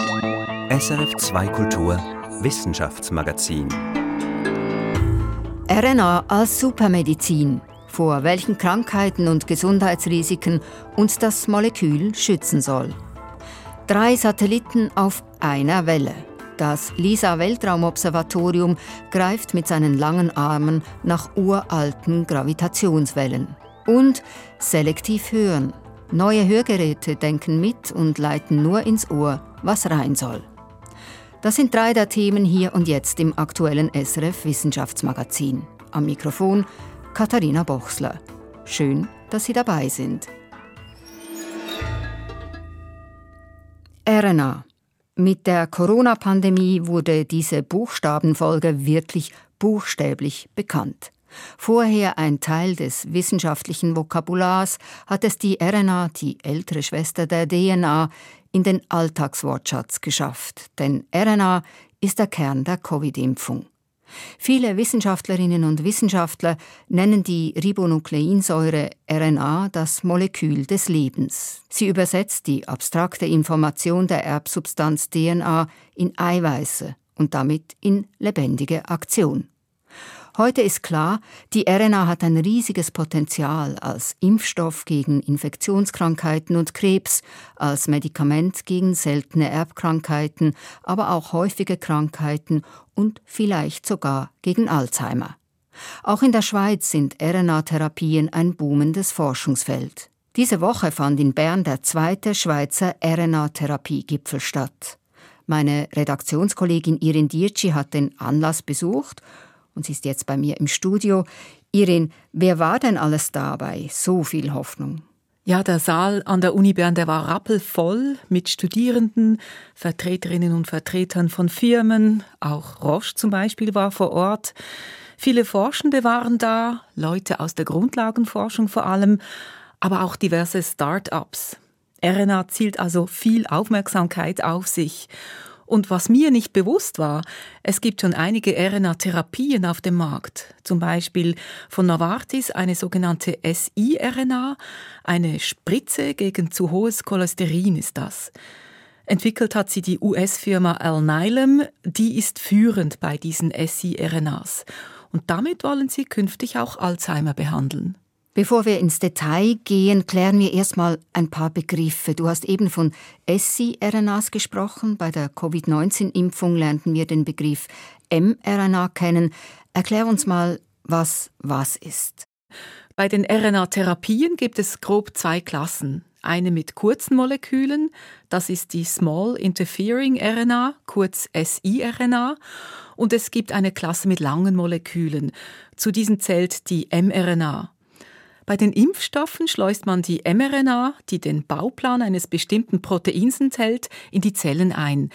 SRF 2 Kultur Wissenschaftsmagazin RNA als Supermedizin. Vor welchen Krankheiten und Gesundheitsrisiken uns das Molekül schützen soll. Drei Satelliten auf einer Welle. Das LISA-Weltraumobservatorium greift mit seinen langen Armen nach uralten Gravitationswellen. Und selektiv hören. Neue Hörgeräte denken mit und leiten nur ins Ohr, was rein soll. Das sind drei der Themen hier und jetzt im aktuellen SRF Wissenschaftsmagazin. Am Mikrofon Katharina Bochsler. Schön, dass Sie dabei sind. RNA. Mit der Corona-Pandemie wurde diese Buchstabenfolge wirklich buchstäblich bekannt. Vorher ein Teil des wissenschaftlichen Vokabulars hat es die RNA, die ältere Schwester der DNA, in den Alltagswortschatz geschafft. Denn RNA ist der Kern der Covid-Impfung. Viele Wissenschaftlerinnen und Wissenschaftler nennen die Ribonukleinsäure RNA das Molekül des Lebens. Sie übersetzt die abstrakte Information der Erbsubstanz DNA in Eiweiße und damit in lebendige Aktion. Heute ist klar, die RNA hat ein riesiges Potenzial als Impfstoff gegen Infektionskrankheiten und Krebs, als Medikament gegen seltene Erbkrankheiten, aber auch häufige Krankheiten und vielleicht sogar gegen Alzheimer. Auch in der Schweiz sind RNA-Therapien ein boomendes Forschungsfeld. Diese Woche fand in Bern der zweite Schweizer RNA-Therapie-Gipfel statt. Meine Redaktionskollegin Irin Dietschi hat den Anlass besucht und sie ist jetzt bei mir im Studio. Irin, wer war denn alles da bei so viel Hoffnung? Ja, der Saal an der Uni Bern, der war rappelvoll mit Studierenden, Vertreterinnen und Vertretern von Firmen, auch Roche zum Beispiel war vor Ort. Viele Forschende waren da, Leute aus der Grundlagenforschung vor allem, aber auch diverse Start-ups. RNA zielt also viel Aufmerksamkeit auf sich. Und was mir nicht bewusst war, es gibt schon einige RNA-Therapien auf dem Markt. Zum Beispiel von Novartis eine sogenannte SI-RNA, eine Spritze gegen zu hohes Cholesterin ist das. Entwickelt hat sie die US-Firma Alnylam, die ist führend bei diesen SI-RNAs. Und damit wollen sie künftig auch Alzheimer behandeln. Bevor wir ins Detail gehen, klären wir erstmal ein paar Begriffe. Du hast eben von SI-RNAs gesprochen. Bei der Covid-19-Impfung lernten wir den Begriff mRNA kennen. Erklär uns mal, was was ist. Bei den RNA-Therapien gibt es grob zwei Klassen. Eine mit kurzen Molekülen, das ist die Small Interfering RNA, kurz siRNA, und es gibt eine Klasse mit langen Molekülen. Zu diesen zählt die mRNA. Bei den Impfstoffen schleust man die mRNA, die den Bauplan eines bestimmten Proteins enthält, in die Zellen ein.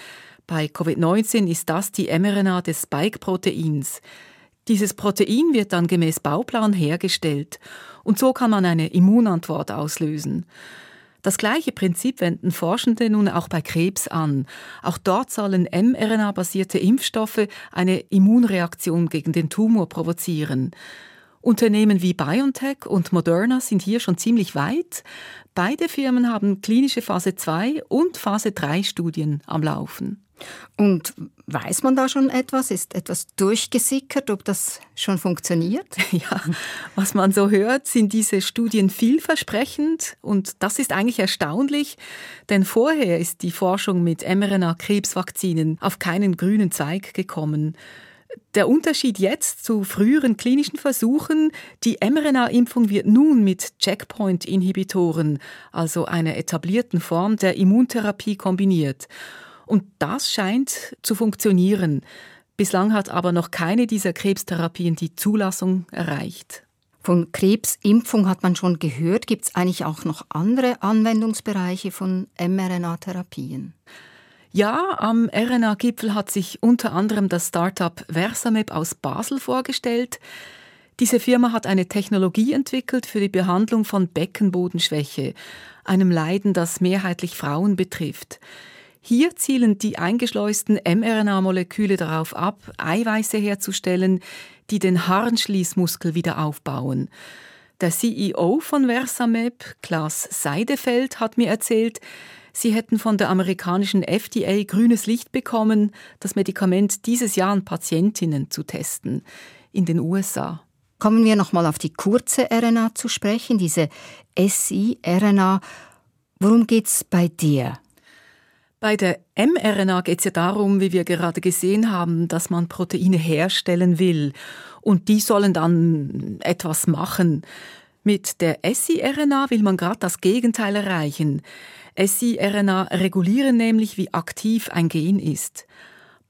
Bei Covid-19 ist das die mRNA des Spike-Proteins. Dieses Protein wird dann gemäß Bauplan hergestellt und so kann man eine Immunantwort auslösen. Das gleiche Prinzip wenden Forschende nun auch bei Krebs an. Auch dort sollen mRNA-basierte Impfstoffe eine Immunreaktion gegen den Tumor provozieren. Unternehmen wie BioNTech und Moderna sind hier schon ziemlich weit. Beide Firmen haben klinische Phase 2 und Phase 3 Studien am Laufen. Und weiß man da schon etwas? Ist etwas durchgesickert, ob das schon funktioniert? Ja, was man so hört, sind diese Studien vielversprechend und das ist eigentlich erstaunlich, denn vorher ist die Forschung mit mRNA-Krebsvakzinen auf keinen grünen Zweig gekommen. Der Unterschied jetzt zu früheren klinischen Versuchen, die mRNA-Impfung wird nun mit Checkpoint-Inhibitoren, also einer etablierten Form der Immuntherapie, kombiniert. Und das scheint zu funktionieren. Bislang hat aber noch keine dieser Krebstherapien die Zulassung erreicht. Von Krebsimpfung hat man schon gehört. Gibt es eigentlich auch noch andere Anwendungsbereiche von mRNA-Therapien? Ja, am RNA-Gipfel hat sich unter anderem das Startup Versameb aus Basel vorgestellt. Diese Firma hat eine Technologie entwickelt für die Behandlung von Beckenbodenschwäche, einem Leiden, das mehrheitlich Frauen betrifft. Hier zielen die eingeschleusten mRNA-Moleküle darauf ab, Eiweiße herzustellen, die den Harnschließmuskel wieder aufbauen. Der CEO von Versameb, Klaas Seidefeld, hat mir erzählt, Sie hätten von der amerikanischen FDA grünes Licht bekommen, das Medikament dieses Jahr an Patientinnen zu testen in den USA. Kommen wir nochmal auf die kurze RNA zu sprechen, diese siRNA. Worum geht es bei dir? Bei der mRNA geht es ja darum, wie wir gerade gesehen haben, dass man Proteine herstellen will. Und die sollen dann etwas machen. Mit der siRNA will man gerade das Gegenteil erreichen. siRNA regulieren nämlich, wie aktiv ein Gen ist.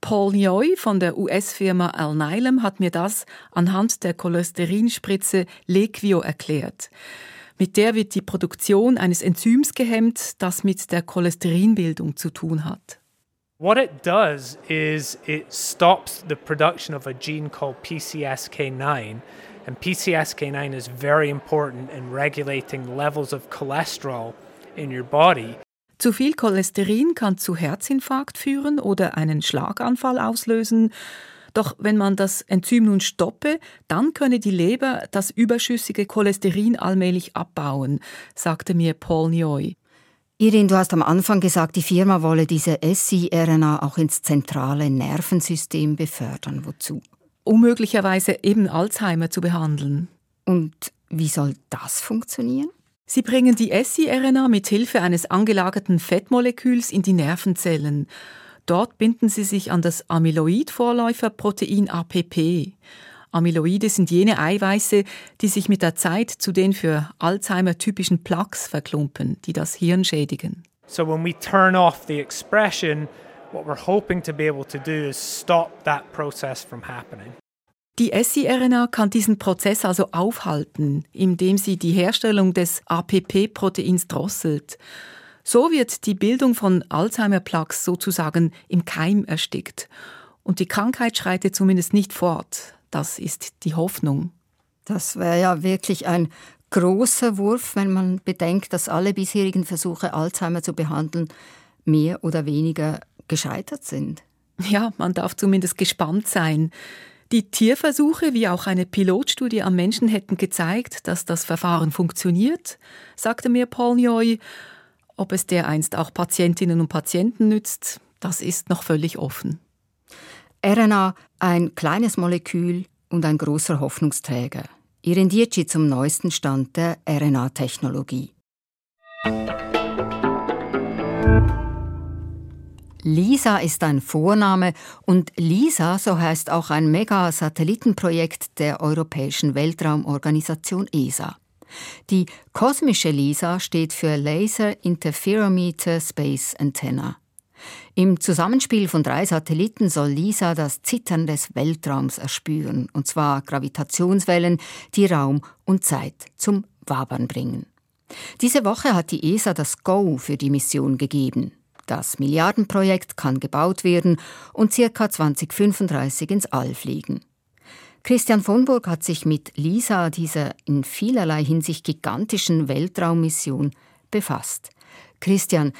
Paul Nyoy von der US-Firma Alnylam hat mir das anhand der Cholesterinspritze Lequio erklärt. Mit der wird die Produktion eines Enzyms gehemmt, das mit der Cholesterinbildung zu tun hat. What it does is it stops the production of a gene called PCSK9. And PCSK9 is very important in regulating levels of cholesterol in your body. Zu viel Cholesterin kann zu Herzinfarkt führen oder einen Schlaganfall auslösen. Doch wenn man das Enzym nun stoppe, dann könne die Leber das überschüssige Cholesterin allmählich abbauen, sagte mir Paul Nioy. Irin, du hast am Anfang gesagt, die Firma wolle diese siRNA auch ins zentrale Nervensystem befördern. Wozu? Um möglicherweise eben Alzheimer zu behandeln. Und wie soll das funktionieren? Sie bringen die siRNA mit Hilfe eines angelagerten Fettmoleküls in die Nervenzellen. Dort binden sie sich an das Amyloid-Vorläuferprotein APP. Amyloide sind jene Eiweiße, die sich mit der Zeit zu den für Alzheimer typischen Plaques verklumpen, die das Hirn schädigen. So when we turn off the expression, what we're hoping to be able to do is stop that process from happening. Die siRNA kann diesen Prozess also aufhalten, indem sie die Herstellung des APP-Proteins drosselt. So wird die Bildung von Alzheimer-Plaques sozusagen im Keim erstickt. Und die Krankheit schreitet zumindest nicht fort. Das ist die Hoffnung. Das wäre ja wirklich ein großer Wurf, wenn man bedenkt, dass alle bisherigen Versuche, Alzheimer zu behandeln, mehr oder weniger gescheitert sind. Ja, man darf zumindest gespannt sein. Die Tierversuche wie auch eine Pilotstudie am Menschen hätten gezeigt, dass das Verfahren funktioniert, sagte mir Paul Nyoy. Ob es dereinst auch Patientinnen und Patienten nützt, das ist noch völlig offen. RNA, ein kleines Molekül und ein großer Hoffnungsträger. Irin Dietschi zum neuesten Stand der RNA-Technologie. LISA ist ein Vorname und LISA, so heißt auch ein Megasatellitenprojekt der Europäischen Weltraumorganisation ESA. Die kosmische LISA steht für Laser Interferometer Space Antenna. Im Zusammenspiel von drei Satelliten soll LISA das Zittern des Weltraums erspüren, und zwar Gravitationswellen, die Raum und Zeit zum Wabern bringen. Diese Woche hat die ESA das Go für die Mission gegeben. Das Milliardenprojekt kann gebaut werden und ca. 2035 ins All fliegen. Christian von Burg hat sich mit Lisa, dieser in vielerlei Hinsicht gigantischen Weltraummission, befasst. Christian,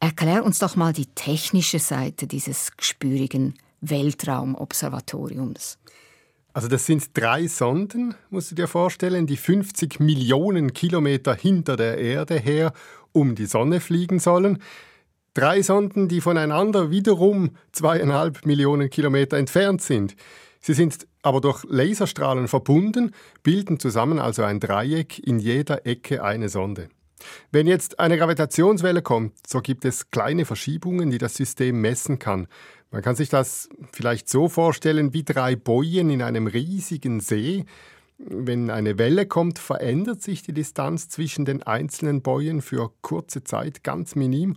erklär uns doch mal die technische Seite dieses gespürigen Weltraumobservatoriums. Also das sind drei Sonden, musst du dir vorstellen, die 50 Millionen Kilometer hinter der Erde her um die Sonne fliegen sollen. Drei Sonden, die voneinander wiederum zweieinhalb Millionen Kilometer entfernt sind. Sie sind aber durch Laserstrahlen verbunden, bilden zusammen also ein Dreieck, in jeder Ecke eine Sonde. Wenn jetzt eine Gravitationswelle kommt, so gibt es kleine Verschiebungen, die das System messen kann. Man kann sich das vielleicht so vorstellen wie drei Bojen in einem riesigen See. Wenn eine Welle kommt, verändert sich die Distanz zwischen den einzelnen Bojen für kurze Zeit ganz minim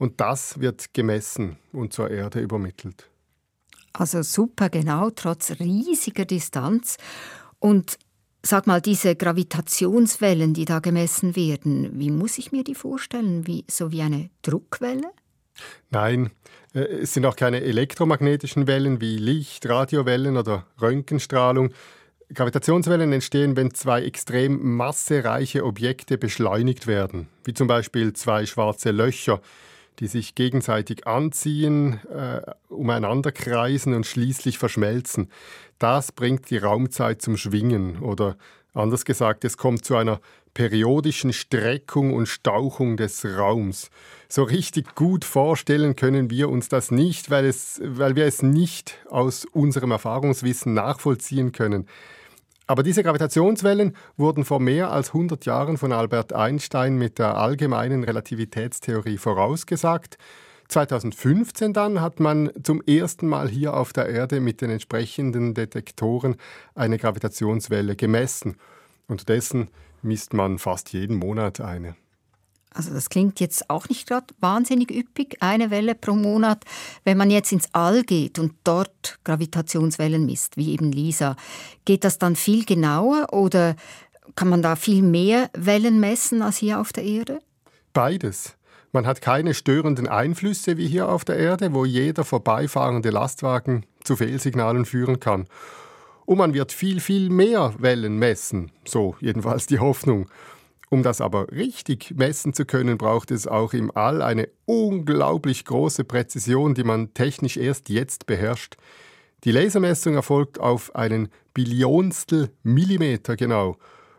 und das wird gemessen und zur Erde übermittelt. Also super genau, trotz riesiger Distanz. Und sag mal, diese Gravitationswellen, die da gemessen werden, wie muss ich mir die vorstellen? Wie, so wie eine Druckwelle? Nein, äh, es sind auch keine elektromagnetischen Wellen wie Licht, Radiowellen oder Röntgenstrahlung. Gravitationswellen entstehen, wenn zwei extrem massereiche Objekte beschleunigt werden, wie zum Beispiel zwei schwarze Löcher, die sich gegenseitig anziehen, äh, umeinander kreisen und schließlich verschmelzen. Das bringt die Raumzeit zum Schwingen oder anders gesagt, es kommt zu einer periodischen Streckung und Stauchung des Raums. So richtig gut vorstellen können wir uns das nicht, weil, es, weil wir es nicht aus unserem Erfahrungswissen nachvollziehen können. Aber diese Gravitationswellen wurden vor mehr als 100 Jahren von Albert Einstein mit der allgemeinen Relativitätstheorie vorausgesagt. 2015 dann hat man zum ersten Mal hier auf der Erde mit den entsprechenden Detektoren eine Gravitationswelle gemessen. Unterdessen misst man fast jeden Monat eine. Also das klingt jetzt auch nicht gerade wahnsinnig üppig, eine Welle pro Monat. Wenn man jetzt ins All geht und dort Gravitationswellen misst, wie eben Lisa, geht das dann viel genauer oder kann man da viel mehr Wellen messen als hier auf der Erde? Beides. Man hat keine störenden Einflüsse wie hier auf der Erde, wo jeder vorbeifahrende Lastwagen zu Fehlsignalen führen kann. Und man wird viel, viel mehr Wellen messen, so jedenfalls die Hoffnung. Um das aber richtig messen zu können, braucht es auch im All eine unglaublich große Präzision, die man technisch erst jetzt beherrscht. Die Lasermessung erfolgt auf einen Billionstel Millimeter genau.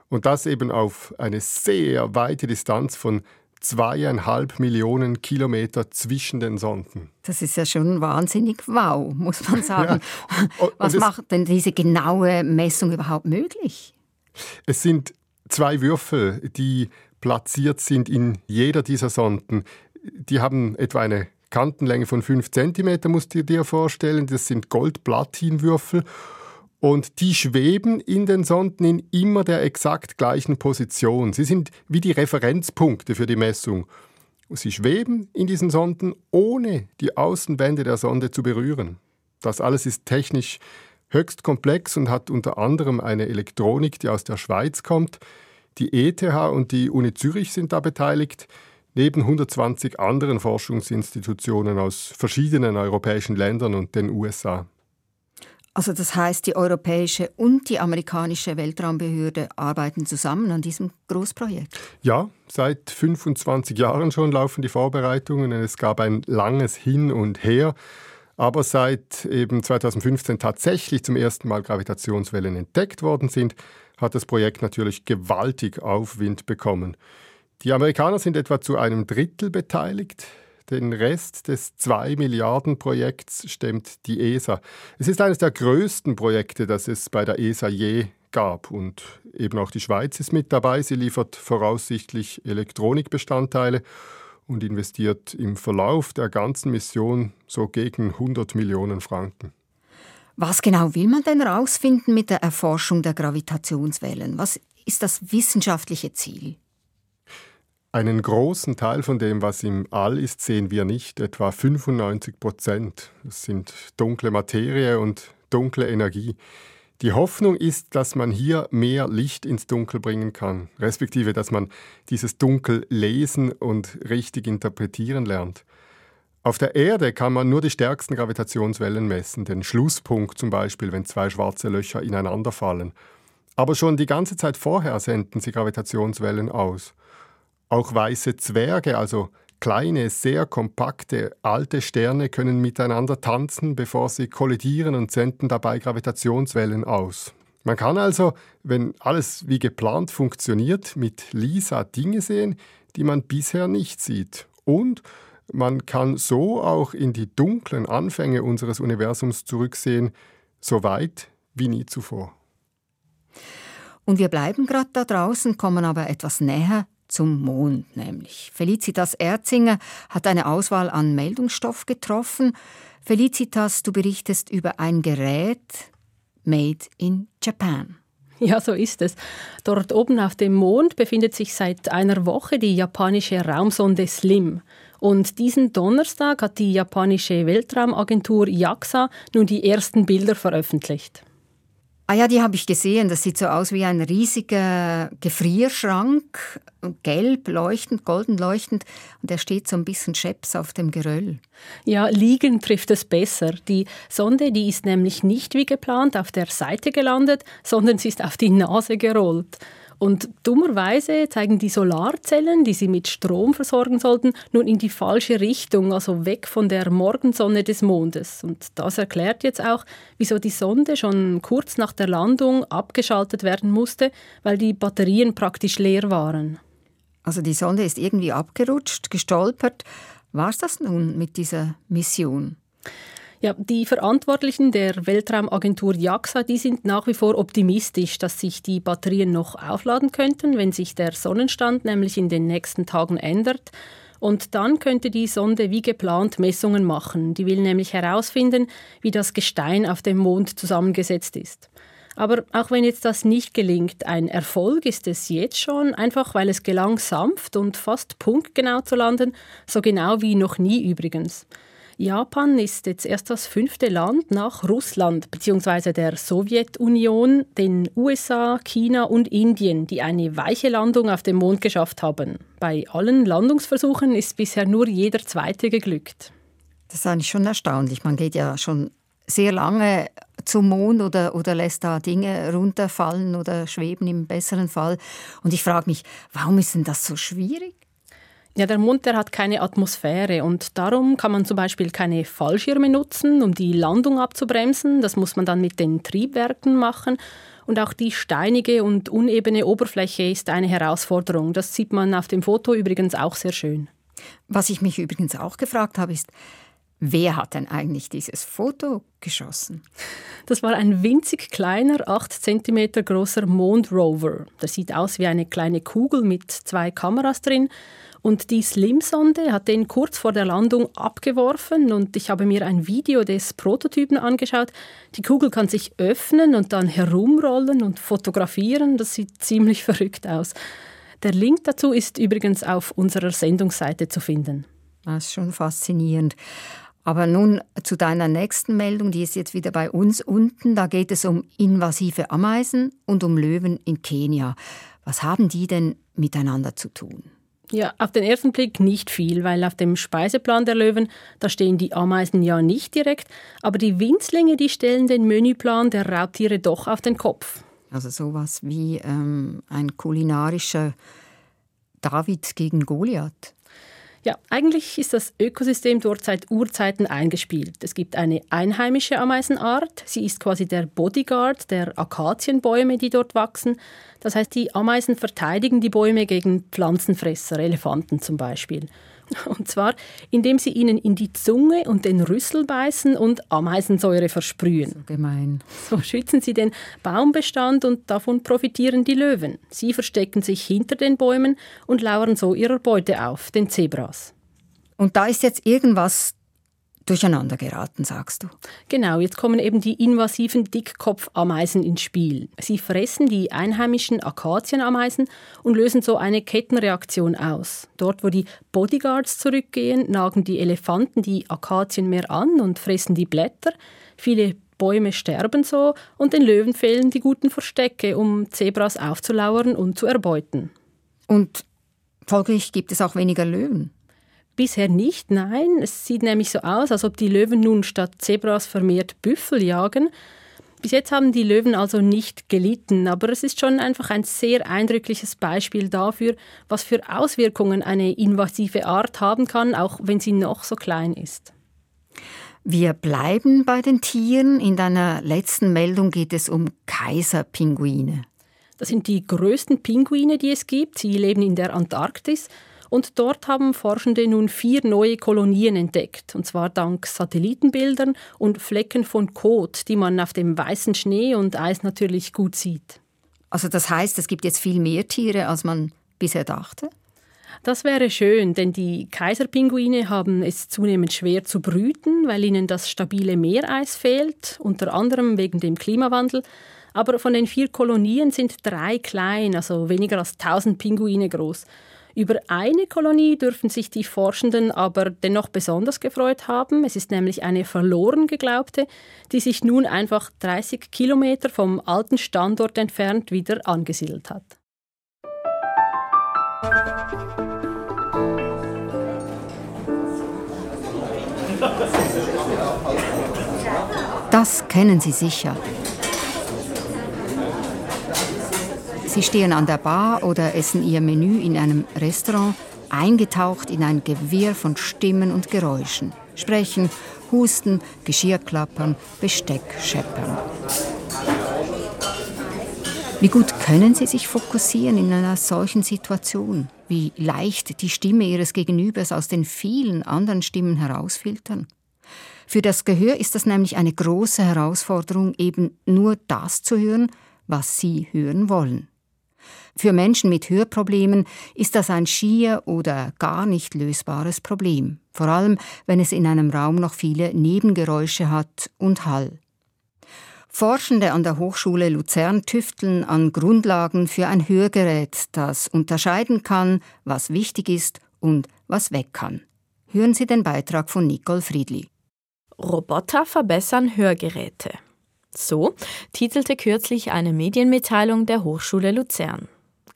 Und das eben auf eine sehr weite Distanz von zweieinhalb Millionen Kilometer zwischen den Sonden. Das ist ja schon wahnsinnig wow, muss man sagen. Ja. Was macht denn diese genaue Messung überhaupt möglich? Es sind zwei Würfel, die platziert sind in jeder dieser Sonden. Die haben etwa eine Kantenlänge von 5 cm, musst du dir vorstellen. Das sind Gold-Platin-Würfel. Und die schweben in den Sonden in immer der exakt gleichen Position. Sie sind wie die Referenzpunkte für die Messung. Sie schweben in diesen Sonden, ohne die Außenwände der Sonde zu berühren. Das alles ist technisch höchst komplex und hat unter anderem eine Elektronik, die aus der Schweiz kommt. Die ETH und die Uni Zürich sind da beteiligt, neben 120 anderen Forschungsinstitutionen aus verschiedenen europäischen Ländern und den USA. Also das heißt, die europäische und die amerikanische Weltraumbehörde arbeiten zusammen an diesem Großprojekt? Ja, seit 25 Jahren schon laufen die Vorbereitungen. Es gab ein langes Hin und Her. Aber seit eben 2015 tatsächlich zum ersten Mal Gravitationswellen entdeckt worden sind, hat das Projekt natürlich gewaltig Aufwind bekommen. Die Amerikaner sind etwa zu einem Drittel beteiligt. Den Rest des 2 Milliarden Projekts stemmt die ESA. Es ist eines der größten Projekte, das es bei der ESA je gab. Und eben auch die Schweiz ist mit dabei. Sie liefert voraussichtlich Elektronikbestandteile und investiert im Verlauf der ganzen Mission so gegen 100 Millionen Franken. Was genau will man denn herausfinden mit der Erforschung der Gravitationswellen? Was ist das wissenschaftliche Ziel? Einen großen Teil von dem, was im All ist, sehen wir nicht, etwa 95 Prozent. Das sind dunkle Materie und dunkle Energie. Die Hoffnung ist, dass man hier mehr Licht ins Dunkel bringen kann, respektive dass man dieses Dunkel lesen und richtig interpretieren lernt. Auf der Erde kann man nur die stärksten Gravitationswellen messen, den Schlusspunkt zum Beispiel, wenn zwei schwarze Löcher ineinander fallen. Aber schon die ganze Zeit vorher senden sie Gravitationswellen aus. Auch weiße Zwerge, also Kleine, sehr kompakte, alte Sterne können miteinander tanzen, bevor sie kollidieren und senden dabei Gravitationswellen aus. Man kann also, wenn alles wie geplant funktioniert, mit LISA Dinge sehen, die man bisher nicht sieht. Und man kann so auch in die dunklen Anfänge unseres Universums zurücksehen, so weit wie nie zuvor. Und wir bleiben gerade da draußen, kommen aber etwas näher zum Mond nämlich. Felicitas Erzinger hat eine Auswahl an Meldungsstoff getroffen. Felicitas, du berichtest über ein Gerät made in Japan. Ja, so ist es. Dort oben auf dem Mond befindet sich seit einer Woche die japanische Raumsonde SLIM. Und diesen Donnerstag hat die japanische Weltraumagentur JAXA nun die ersten Bilder veröffentlicht. Ah ja, die habe ich gesehen. Das sieht so aus wie ein riesiger Gefrierschrank, gelb leuchtend, golden leuchtend. Und der steht so ein bisschen scheps auf dem Geröll. Ja, liegen trifft es besser. Die Sonde, die ist nämlich nicht wie geplant auf der Seite gelandet, sondern sie ist auf die Nase gerollt. Und dummerweise zeigen die Solarzellen, die sie mit Strom versorgen sollten, nun in die falsche Richtung, also weg von der Morgensonne des Mondes. Und das erklärt jetzt auch, wieso die Sonde schon kurz nach der Landung abgeschaltet werden musste, weil die Batterien praktisch leer waren. Also die Sonde ist irgendwie abgerutscht, gestolpert. War es das nun mit dieser Mission? Ja, die Verantwortlichen der Weltraumagentur JAXA, die sind nach wie vor optimistisch, dass sich die Batterien noch aufladen könnten, wenn sich der Sonnenstand nämlich in den nächsten Tagen ändert. Und dann könnte die Sonde wie geplant Messungen machen. Die will nämlich herausfinden, wie das Gestein auf dem Mond zusammengesetzt ist. Aber auch wenn jetzt das nicht gelingt, ein Erfolg ist es jetzt schon, einfach weil es gelang, sanft und fast punktgenau zu landen, so genau wie noch nie übrigens. Japan ist jetzt erst das fünfte Land nach Russland bzw. der Sowjetunion, den USA, China und Indien, die eine weiche Landung auf dem Mond geschafft haben. Bei allen Landungsversuchen ist bisher nur jeder zweite geglückt. Das ist eigentlich schon erstaunlich. Man geht ja schon sehr lange zum Mond oder, oder lässt da Dinge runterfallen oder schweben im besseren Fall. Und ich frage mich, warum ist denn das so schwierig? Ja, der Mond der hat keine Atmosphäre und darum kann man zum Beispiel keine Fallschirme nutzen, um die Landung abzubremsen. Das muss man dann mit den Triebwerken machen. Und auch die steinige und unebene Oberfläche ist eine Herausforderung. Das sieht man auf dem Foto übrigens auch sehr schön. Was ich mich übrigens auch gefragt habe, ist, Wer hat denn eigentlich dieses Foto geschossen? Das war ein winzig kleiner, 8 cm großer Mondrover. Der sieht aus wie eine kleine Kugel mit zwei Kameras drin. Und die Slim-Sonde hat den kurz vor der Landung abgeworfen und ich habe mir ein Video des Prototypen angeschaut. Die Kugel kann sich öffnen und dann herumrollen und fotografieren. Das sieht ziemlich verrückt aus. Der Link dazu ist übrigens auf unserer Sendungsseite zu finden. Das ist schon faszinierend. Aber nun zu deiner nächsten Meldung, die ist jetzt wieder bei uns unten. Da geht es um invasive Ameisen und um Löwen in Kenia. Was haben die denn miteinander zu tun? Ja, auf den ersten Blick nicht viel, weil auf dem Speiseplan der Löwen, da stehen die Ameisen ja nicht direkt, aber die Winzlinge, die stellen den Menüplan der Raubtiere doch auf den Kopf. Also sowas wie ähm, ein kulinarischer David gegen Goliath. Ja, eigentlich ist das Ökosystem dort seit Urzeiten eingespielt. Es gibt eine einheimische Ameisenart. Sie ist quasi der Bodyguard der Akazienbäume, die dort wachsen. Das heißt, die Ameisen verteidigen die Bäume gegen Pflanzenfresser, Elefanten zum Beispiel. Und zwar, indem sie ihnen in die Zunge und den Rüssel beißen und Ameisensäure versprühen. So gemein. So schützen sie den Baumbestand und davon profitieren die Löwen. Sie verstecken sich hinter den Bäumen und lauern so ihrer Beute auf, den Zebras. Und da ist jetzt irgendwas durcheinander geraten, sagst du. Genau, jetzt kommen eben die invasiven Dickkopfameisen ins Spiel. Sie fressen die einheimischen Akazienameisen und lösen so eine Kettenreaktion aus. Dort, wo die Bodyguards zurückgehen, nagen die Elefanten die Akazien mehr an und fressen die Blätter. Viele Bäume sterben so und den Löwen fehlen die guten Verstecke, um Zebras aufzulauern und zu erbeuten. Und folglich gibt es auch weniger Löwen. Bisher nicht, nein. Es sieht nämlich so aus, als ob die Löwen nun statt Zebras vermehrt Büffel jagen. Bis jetzt haben die Löwen also nicht gelitten, aber es ist schon einfach ein sehr eindrückliches Beispiel dafür, was für Auswirkungen eine invasive Art haben kann, auch wenn sie noch so klein ist. Wir bleiben bei den Tieren. In deiner letzten Meldung geht es um Kaiserpinguine. Das sind die größten Pinguine, die es gibt. Sie leben in der Antarktis und dort haben Forschende nun vier neue Kolonien entdeckt, und zwar dank Satellitenbildern und Flecken von Kot, die man auf dem weißen Schnee und Eis natürlich gut sieht. Also das heißt, es gibt jetzt viel mehr Tiere, als man bisher dachte? Das wäre schön, denn die Kaiserpinguine haben es zunehmend schwer zu brüten, weil ihnen das stabile Meereis fehlt, unter anderem wegen dem Klimawandel. Aber von den vier Kolonien sind drei klein, also weniger als 1000 Pinguine groß. Über eine Kolonie dürfen sich die Forschenden aber dennoch besonders gefreut haben. Es ist nämlich eine verloren geglaubte, die sich nun einfach 30 Kilometer vom alten Standort entfernt wieder angesiedelt hat. Das kennen Sie sicher. Sie stehen an der Bar oder essen ihr Menü in einem Restaurant, eingetaucht in ein Gewirr von Stimmen und Geräuschen. Sprechen, Husten, Geschirrklappern, Besteck scheppern. Wie gut können Sie sich fokussieren in einer solchen Situation? Wie leicht die Stimme Ihres Gegenübers aus den vielen anderen Stimmen herausfiltern? Für das Gehör ist das nämlich eine große Herausforderung, eben nur das zu hören, was Sie hören wollen. Für Menschen mit Hörproblemen ist das ein schier oder gar nicht lösbares Problem, vor allem wenn es in einem Raum noch viele Nebengeräusche hat und Hall. Forschende an der Hochschule Luzern tüfteln an Grundlagen für ein Hörgerät, das unterscheiden kann, was wichtig ist und was weg kann. Hören Sie den Beitrag von Nicole Friedli. Roboter verbessern Hörgeräte. So titelte kürzlich eine Medienmitteilung der Hochschule Luzern.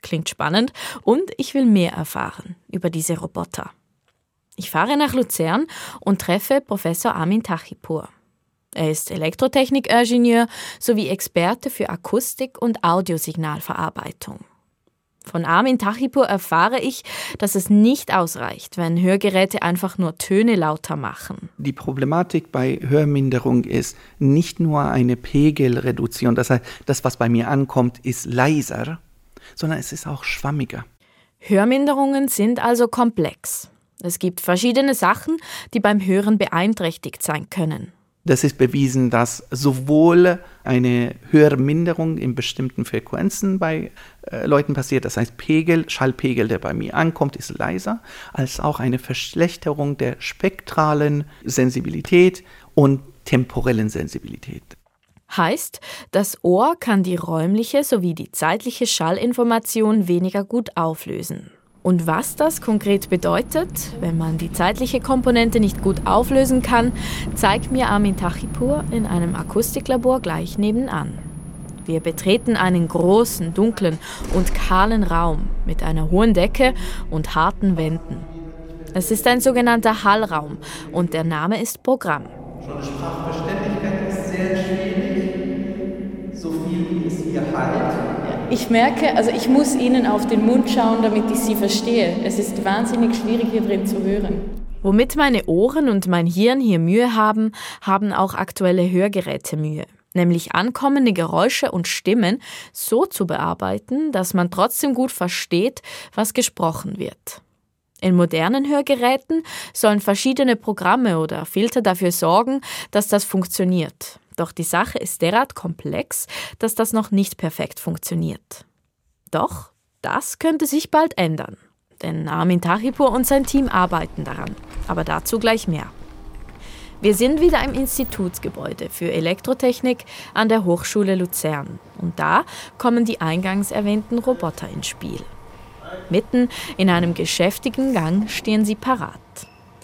Klingt spannend und ich will mehr erfahren über diese Roboter. Ich fahre nach Luzern und treffe Professor Armin Tachipur. Er ist Elektrotechnikingenieur sowie Experte für Akustik und Audiosignalverarbeitung. Von Armin Tachipur erfahre ich, dass es nicht ausreicht, wenn Hörgeräte einfach nur Töne lauter machen. Die Problematik bei Hörminderung ist nicht nur eine Pegelreduktion, das heißt, das, was bei mir ankommt, ist leiser, sondern es ist auch schwammiger. Hörminderungen sind also komplex. Es gibt verschiedene Sachen, die beim Hören beeinträchtigt sein können. Das ist bewiesen, dass sowohl eine höhere Minderung in bestimmten Frequenzen bei äh, Leuten passiert, das heißt Pegel, Schallpegel, der bei mir ankommt, ist leiser, als auch eine Verschlechterung der spektralen Sensibilität und temporellen Sensibilität. Heißt, das Ohr kann die räumliche sowie die zeitliche Schallinformation weniger gut auflösen. Und was das konkret bedeutet, wenn man die zeitliche Komponente nicht gut auflösen kann, zeigt mir Armin Tachipur in einem Akustiklabor gleich nebenan. Wir betreten einen großen, dunklen und kahlen Raum mit einer hohen Decke und harten Wänden. Es ist ein sogenannter Hallraum und der Name ist Programm. Schon Sprachverständlichkeit ist sehr schwierig, so viel wie es hier halt ich merke, also ich muss Ihnen auf den Mund schauen, damit ich Sie verstehe. Es ist wahnsinnig schwierig hier drin zu hören. Womit meine Ohren und mein Hirn hier Mühe haben, haben auch aktuelle Hörgeräte Mühe. Nämlich ankommende Geräusche und Stimmen so zu bearbeiten, dass man trotzdem gut versteht, was gesprochen wird. In modernen Hörgeräten sollen verschiedene Programme oder Filter dafür sorgen, dass das funktioniert. Doch die Sache ist derart komplex, dass das noch nicht perfekt funktioniert. Doch das könnte sich bald ändern. Denn Armin Tahipur und sein Team arbeiten daran. Aber dazu gleich mehr. Wir sind wieder im Institutsgebäude für Elektrotechnik an der Hochschule Luzern. Und da kommen die eingangs erwähnten Roboter ins Spiel. Mitten in einem geschäftigen Gang stehen sie parat.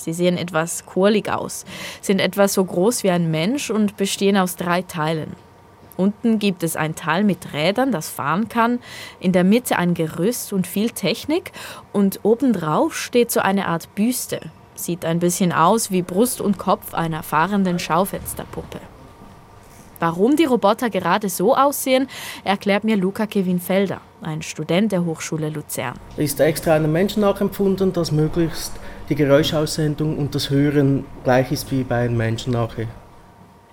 Sie sehen etwas kurlig aus, sind etwa so groß wie ein Mensch und bestehen aus drei Teilen. Unten gibt es ein Teil mit Rädern, das fahren kann, in der Mitte ein Gerüst und viel Technik und obendrauf steht so eine Art Büste. Sieht ein bisschen aus wie Brust und Kopf einer fahrenden Schaufensterpuppe. Warum die Roboter gerade so aussehen, erklärt mir Luca Kevin Felder, ein Student der Hochschule Luzern. Ist extra einem Menschen nachempfunden, dass möglichst die Geräuschaussendung und das Hören gleich ist wie bei einem Menschen nachher.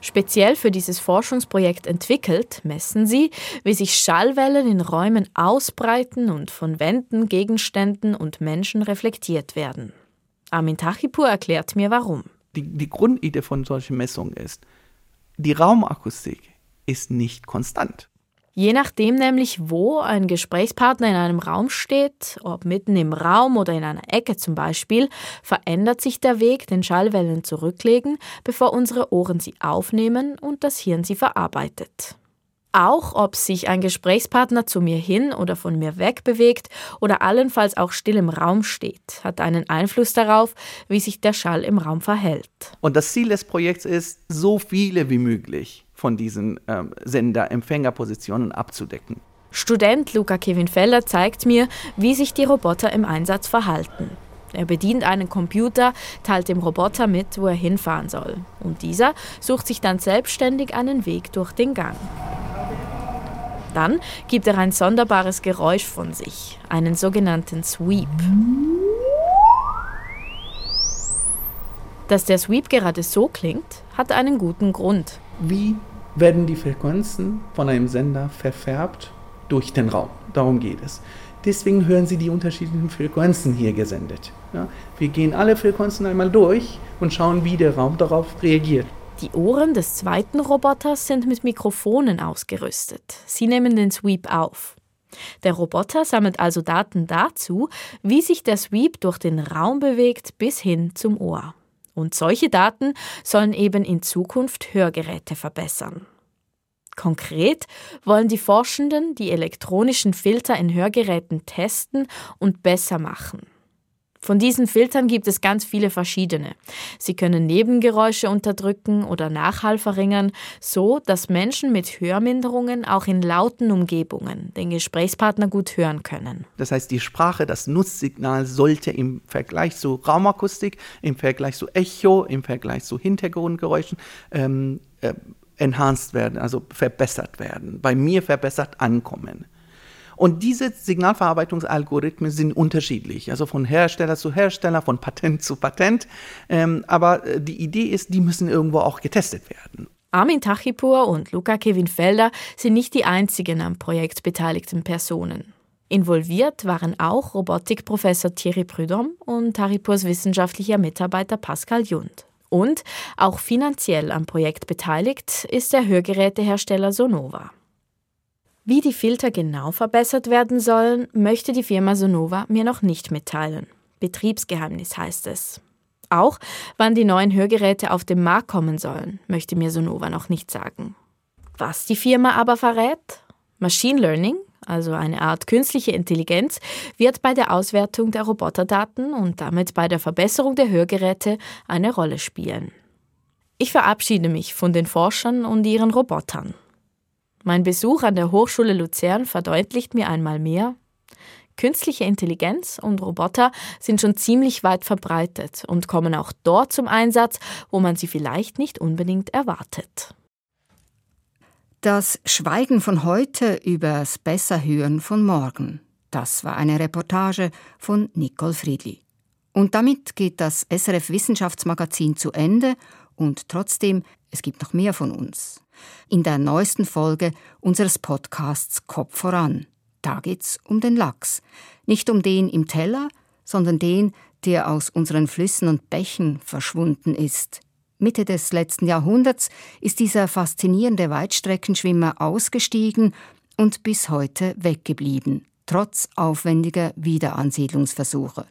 Speziell für dieses Forschungsprojekt entwickelt, messen sie, wie sich Schallwellen in Räumen ausbreiten und von Wänden, Gegenständen und Menschen reflektiert werden. Armin Tachipur erklärt mir warum. Die, die Grundidee von solchen Messungen ist, die Raumakustik ist nicht konstant. Je nachdem nämlich, wo ein Gesprächspartner in einem Raum steht, ob mitten im Raum oder in einer Ecke zum Beispiel, verändert sich der Weg, den Schallwellen zurücklegen, bevor unsere Ohren sie aufnehmen und das Hirn sie verarbeitet. Auch ob sich ein Gesprächspartner zu mir hin oder von mir weg bewegt oder allenfalls auch still im Raum steht, hat einen Einfluss darauf, wie sich der Schall im Raum verhält. Und das Ziel des Projekts ist, so viele wie möglich von diesen ähm, Sender-Empfängerpositionen abzudecken. Student Luca Kevin Feller zeigt mir, wie sich die Roboter im Einsatz verhalten. Er bedient einen Computer, teilt dem Roboter mit, wo er hinfahren soll. Und dieser sucht sich dann selbstständig einen Weg durch den Gang. Dann gibt er ein sonderbares Geräusch von sich, einen sogenannten Sweep. Dass der Sweep gerade so klingt, hat einen guten Grund. Wie werden die Frequenzen von einem Sender verfärbt durch den Raum? Darum geht es. Deswegen hören Sie die unterschiedlichen Frequenzen hier gesendet. Ja, wir gehen alle Frequenzen einmal durch und schauen, wie der Raum darauf reagiert. Die Ohren des zweiten Roboters sind mit Mikrofonen ausgerüstet. Sie nehmen den Sweep auf. Der Roboter sammelt also Daten dazu, wie sich der Sweep durch den Raum bewegt bis hin zum Ohr. Und solche Daten sollen eben in Zukunft Hörgeräte verbessern. Konkret wollen die Forschenden die elektronischen Filter in Hörgeräten testen und besser machen. Von diesen Filtern gibt es ganz viele verschiedene. Sie können Nebengeräusche unterdrücken oder Nachhall verringern, so dass Menschen mit Hörminderungen auch in lauten Umgebungen den Gesprächspartner gut hören können. Das heißt, die Sprache, das Nutzsignal sollte im Vergleich zu Raumakustik, im Vergleich zu Echo, im Vergleich zu Hintergrundgeräuschen ähm, äh, enhanced werden, also verbessert werden, bei mir verbessert ankommen. Und diese Signalverarbeitungsalgorithmen sind unterschiedlich, also von Hersteller zu Hersteller, von Patent zu Patent. Ähm, aber äh, die Idee ist, die müssen irgendwo auch getestet werden. Armin Tachipur und Luca Kevin Felder sind nicht die einzigen am Projekt beteiligten Personen. Involviert waren auch Robotikprofessor Thierry Prudhomme und Taripurs wissenschaftlicher Mitarbeiter Pascal Jund. Und auch finanziell am Projekt beteiligt ist der Hörgerätehersteller Sonova. Wie die Filter genau verbessert werden sollen, möchte die Firma Sonova mir noch nicht mitteilen. Betriebsgeheimnis heißt es. Auch wann die neuen Hörgeräte auf den Markt kommen sollen, möchte mir Sonova noch nicht sagen. Was die Firma aber verrät? Machine Learning, also eine Art künstliche Intelligenz, wird bei der Auswertung der Roboterdaten und damit bei der Verbesserung der Hörgeräte eine Rolle spielen. Ich verabschiede mich von den Forschern und ihren Robotern. Mein Besuch an der Hochschule Luzern verdeutlicht mir einmal mehr, Künstliche Intelligenz und Roboter sind schon ziemlich weit verbreitet und kommen auch dort zum Einsatz, wo man sie vielleicht nicht unbedingt erwartet. Das Schweigen von heute übers Besserhören von morgen. Das war eine Reportage von Nicole Friedli. Und damit geht das SRF Wissenschaftsmagazin zu Ende und trotzdem, es gibt noch mehr von uns. In der neuesten Folge unseres Podcasts Kopf voran. Da geht's um den Lachs. Nicht um den im Teller, sondern den, der aus unseren Flüssen und Bächen verschwunden ist. Mitte des letzten Jahrhunderts ist dieser faszinierende Weitstreckenschwimmer ausgestiegen und bis heute weggeblieben, trotz aufwendiger Wiederansiedlungsversuche.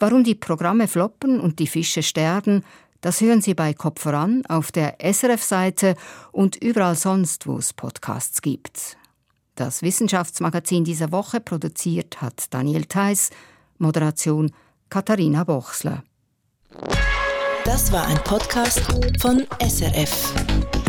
Warum die Programme floppen und die Fische sterben, das hören Sie bei Kopf voran auf der SRF-Seite und überall sonst, wo es Podcasts gibt. Das Wissenschaftsmagazin dieser Woche produziert hat Daniel Theiss, Moderation Katharina Bochsler. Das war ein Podcast von SRF.